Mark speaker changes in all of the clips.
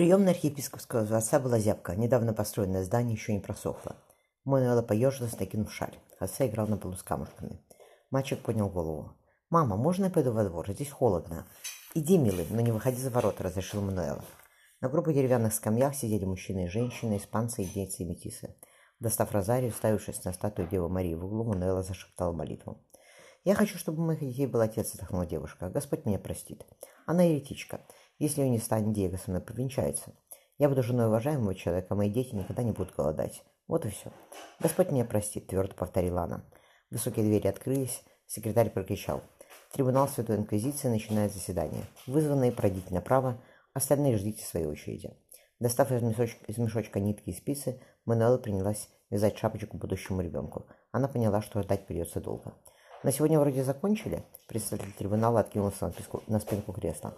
Speaker 1: Приемная архиепископского дворца была зябка. Недавно построенное здание еще не просохло. Мануэла поежилась, накинув шаль. Хосе играл на полу с камушками. Мальчик поднял голову. «Мама, можно я пойду во двор? Здесь холодно». «Иди, милый, но не выходи за ворота», — разрешил Мануэла. На группе деревянных скамьях сидели мужчины и женщины, испанцы, индейцы и метисы. Достав розарий, уставившись на статую Девы Марии в углу, Мануэла зашептала молитву. «Я хочу, чтобы у моих детей был отец», — вздохнула девушка. «Господь меня простит. Она еретичка. Если не станет, Диего со мной повенчается. Я буду женой уважаемого человека, мои дети никогда не будут голодать. Вот и все. Господь меня простит, твердо повторила она. Высокие двери открылись, секретарь прокричал. Трибунал Святой Инквизиции начинает заседание. Вызванные пройдите направо, остальные ждите своей очереди. Достав из мешочка, из мешочка нитки и спицы, Мануэла принялась вязать шапочку будущему ребенку. Она поняла, что ждать придется долго. На сегодня вроде закончили. Представитель трибунала откинулся на, песку, на спинку кресла.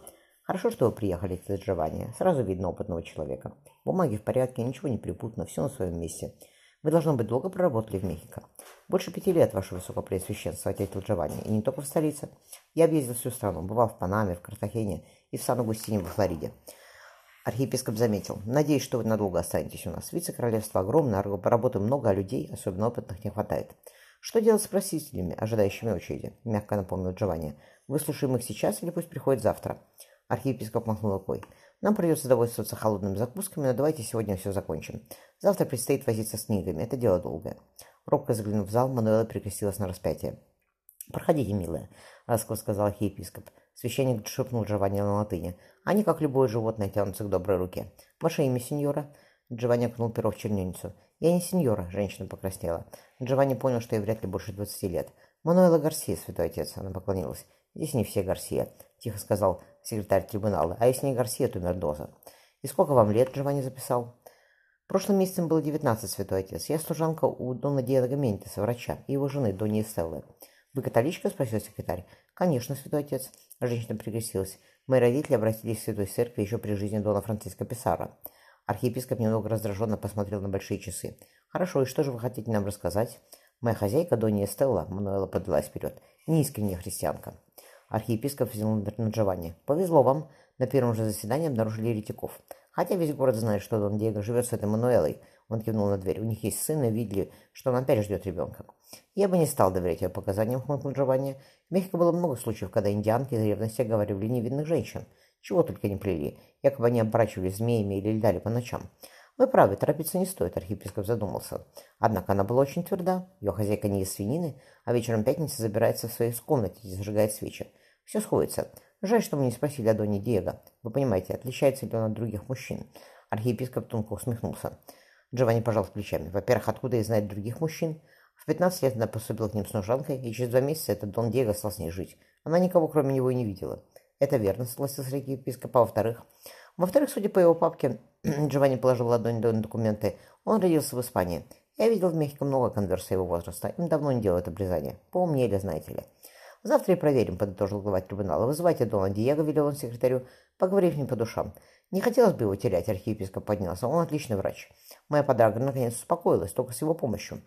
Speaker 1: Хорошо, что вы приехали из Джованни. Сразу видно опытного человека. Бумаги в порядке, ничего не припутано, все на своем месте. Вы, должно быть, долго проработали в Мехико. Больше пяти лет, ваше высокопреосвященство, ответил Джованни. И не только в столице. Я объездил всю страну. Бывал в Панаме, в Картахене и в Сан-Агустине во Флориде. Архиепископ заметил. Надеюсь, что вы надолго останетесь у нас. Вице-королевство огромное, работы много, а людей, особенно опытных, не хватает. Что делать с просителями, ожидающими очереди? Мягко напомнил Джованни. Выслушаем их сейчас или пусть приходят завтра? Архиепископ махнул рукой. Нам придется довольствоваться холодными закусками, но давайте сегодня все закончим. Завтра предстоит возиться с книгами. Это дело долгое. Робко заглянув в зал, Мануэла перекрестилась на распятие. «Проходите, милая», — ласково сказал архиепископ. Священник шепнул Джованни на латыни. «Они, как любое животное, тянутся к доброй руке. Ваше имя, сеньора?» Джованни окунул перо в чернильницу. «Я не сеньора», — женщина покраснела. Джованни понял, что ей вряд ли больше двадцати лет. «Мануэла Гарсия, святой отец», — она поклонилась. «Здесь не все Гарсия», — тихо сказал секретарь трибунала, а если не Гарсия, то Мердоза. И сколько вам лет, Джованни записал? Прошлым месяцем было девятнадцать, святой отец. Я служанка у Дона Диего Ментиса, врача, и его жены, Дони Эстеллы. Вы католичка? спросил секретарь. Конечно, святой отец. Женщина прикрестилась. Мои родители обратились к святой церкви еще при жизни Дона Франциска Писара. Архиепископ немного раздраженно посмотрел на большие часы. «Хорошо, и что же вы хотите нам рассказать?» «Моя хозяйка, Донья Стелла», — Мануэла подалась вперед, — «неискренняя христианка. Архиепископ взял на Джованни. «Повезло вам. На первом же заседании обнаружили еретиков. Хотя весь город знает, что Дон Диего живет с этой Мануэлой». Он кивнул на дверь. «У них есть сын, и видели, что он опять ждет ребенка». «Я бы не стал доверять ее показаниям», — хмыкнул Джованни. В Мехико было много случаев, когда индианки из ревности оговаривали невинных женщин. Чего только не плели. Якобы они оборачивались змеями или льдали по ночам. «Вы правы, торопиться не стоит», — архиепископ задумался. Однако она была очень тверда. Ее хозяйка не ест свинины, а вечером пятницы забирается в своей комнате и зажигает свечи. Все сходится. Жаль, что мы не спросили о Доне Диего. Вы понимаете, отличается ли он от других мужчин? Архиепископ тонко усмехнулся. Джованни пожал плечами. Во-первых, откуда я знаю других мужчин? В 15 лет она поступила к ним с ножанкой, и через два месяца этот Дон Диего стал с ней жить. Она никого, кроме него, и не видела. Это верно, согласился архиепископ. А во-вторых? Во-вторых, судя по его папке, Джованни положил ладонь на документы, он родился в Испании. Я видел в Мехико много конверсий его возраста. Им давно не делают обрезания. Поумнели, знаете ли. Завтра и проверим, подытожил глава трибунала. Вызывайте Дона Диего, велел он секретарю, поговорив не по душам. Не хотелось бы его терять, архиепископ поднялся. Он отличный врач. Моя подруга наконец успокоилась, только с его помощью.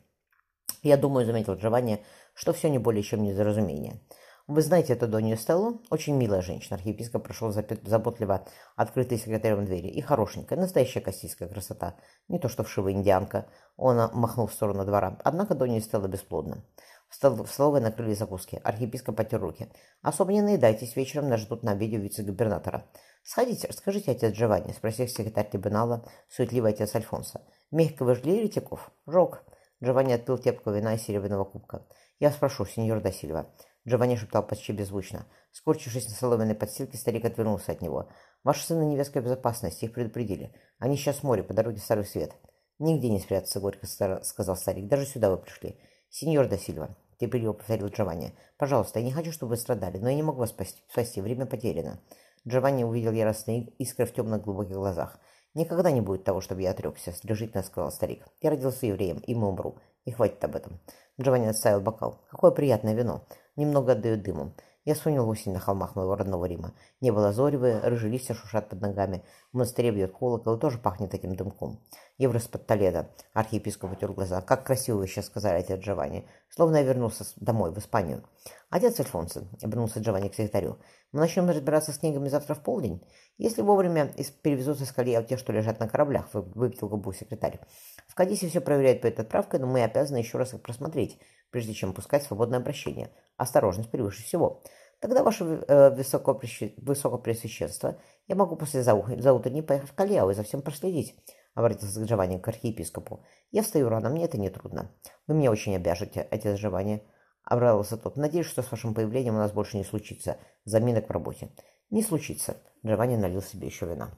Speaker 1: Я думаю, заметил Джованни, что все не более чем недоразумение. Вы знаете эту Донью Стеллу? Очень милая женщина. Архиепископ прошел заботливо открытой секретарем двери. И хорошенькая, настоящая костистская красота. Не то что вшивая индианка. Он махнул в сторону двора. Однако Донья Стелла бесплодна. В столовой накрыли закуски. Архиепископ потер руки. «Особо не наедайтесь, вечером нас ждут на обеде вице-губернатора». «Сходите, расскажите, отец Джованни», — спросил секретарь трибунала, суетливый отец Альфонса. «Мягко вы жгли еретиков?» «Жег». Джованни отпил тепку вина из серебряного кубка. «Я спрошу, сеньор Досильва». Джованни шептал почти беззвучно. Скорчившись на соломенной подстилке, старик отвернулся от него. «Ваши сыны невестка безопасности, их предупредили. Они сейчас в море, по дороге Старый Свет». «Нигде не спрятаться», — горько сказал старик. «Даже сюда вы пришли. Сеньор Досильва, — терпеливо повторил Джованни. «Пожалуйста, я не хочу, чтобы вы страдали, но я не могу вас спасти. спасти. Время потеряно». Джованни увидел яростные искры в темных глубоких глазах. «Никогда не будет того, чтобы я отрекся», — решительно сказал старик. «Я родился евреем, и мы умру. И хватит об этом». Джованни отставил бокал. «Какое приятное вино. Немного отдает дымом. Я вспомнил осень на холмах моего родного Рима. Небо лазоревое, рыжие листья шушат под ногами. В монастыре бьет колокол и тоже пахнет таким дымком. Я вырос под Толедо. Архиепископ утер глаза. Как красиво вы сейчас сказали, отец Джованни. Словно я вернулся домой, в Испанию. Отец Альфонсо, обернулся Джованни к секретарю. Мы начнем разбираться с книгами завтра в полдень. Если вовремя перевезут из Кальяо те, что лежат на кораблях, выпятил губу секретарь. В Кадисе все проверяют перед отправкой, но мы обязаны еще раз их просмотреть, прежде чем пускать свободное обращение. Осторожность превыше всего. Тогда, ваше э, высокопресвященство, я могу после заутренней поехать в Кальяо и за всем проследить, — обратился Джованни к архиепископу. Я встаю рано, мне это не трудно. Вы меня очень обяжете, отец Джованни. Обрадовался тот. Надеюсь, что с вашим появлением у нас больше не случится заминок в работе. Не случится. Джованни налил себе еще вина.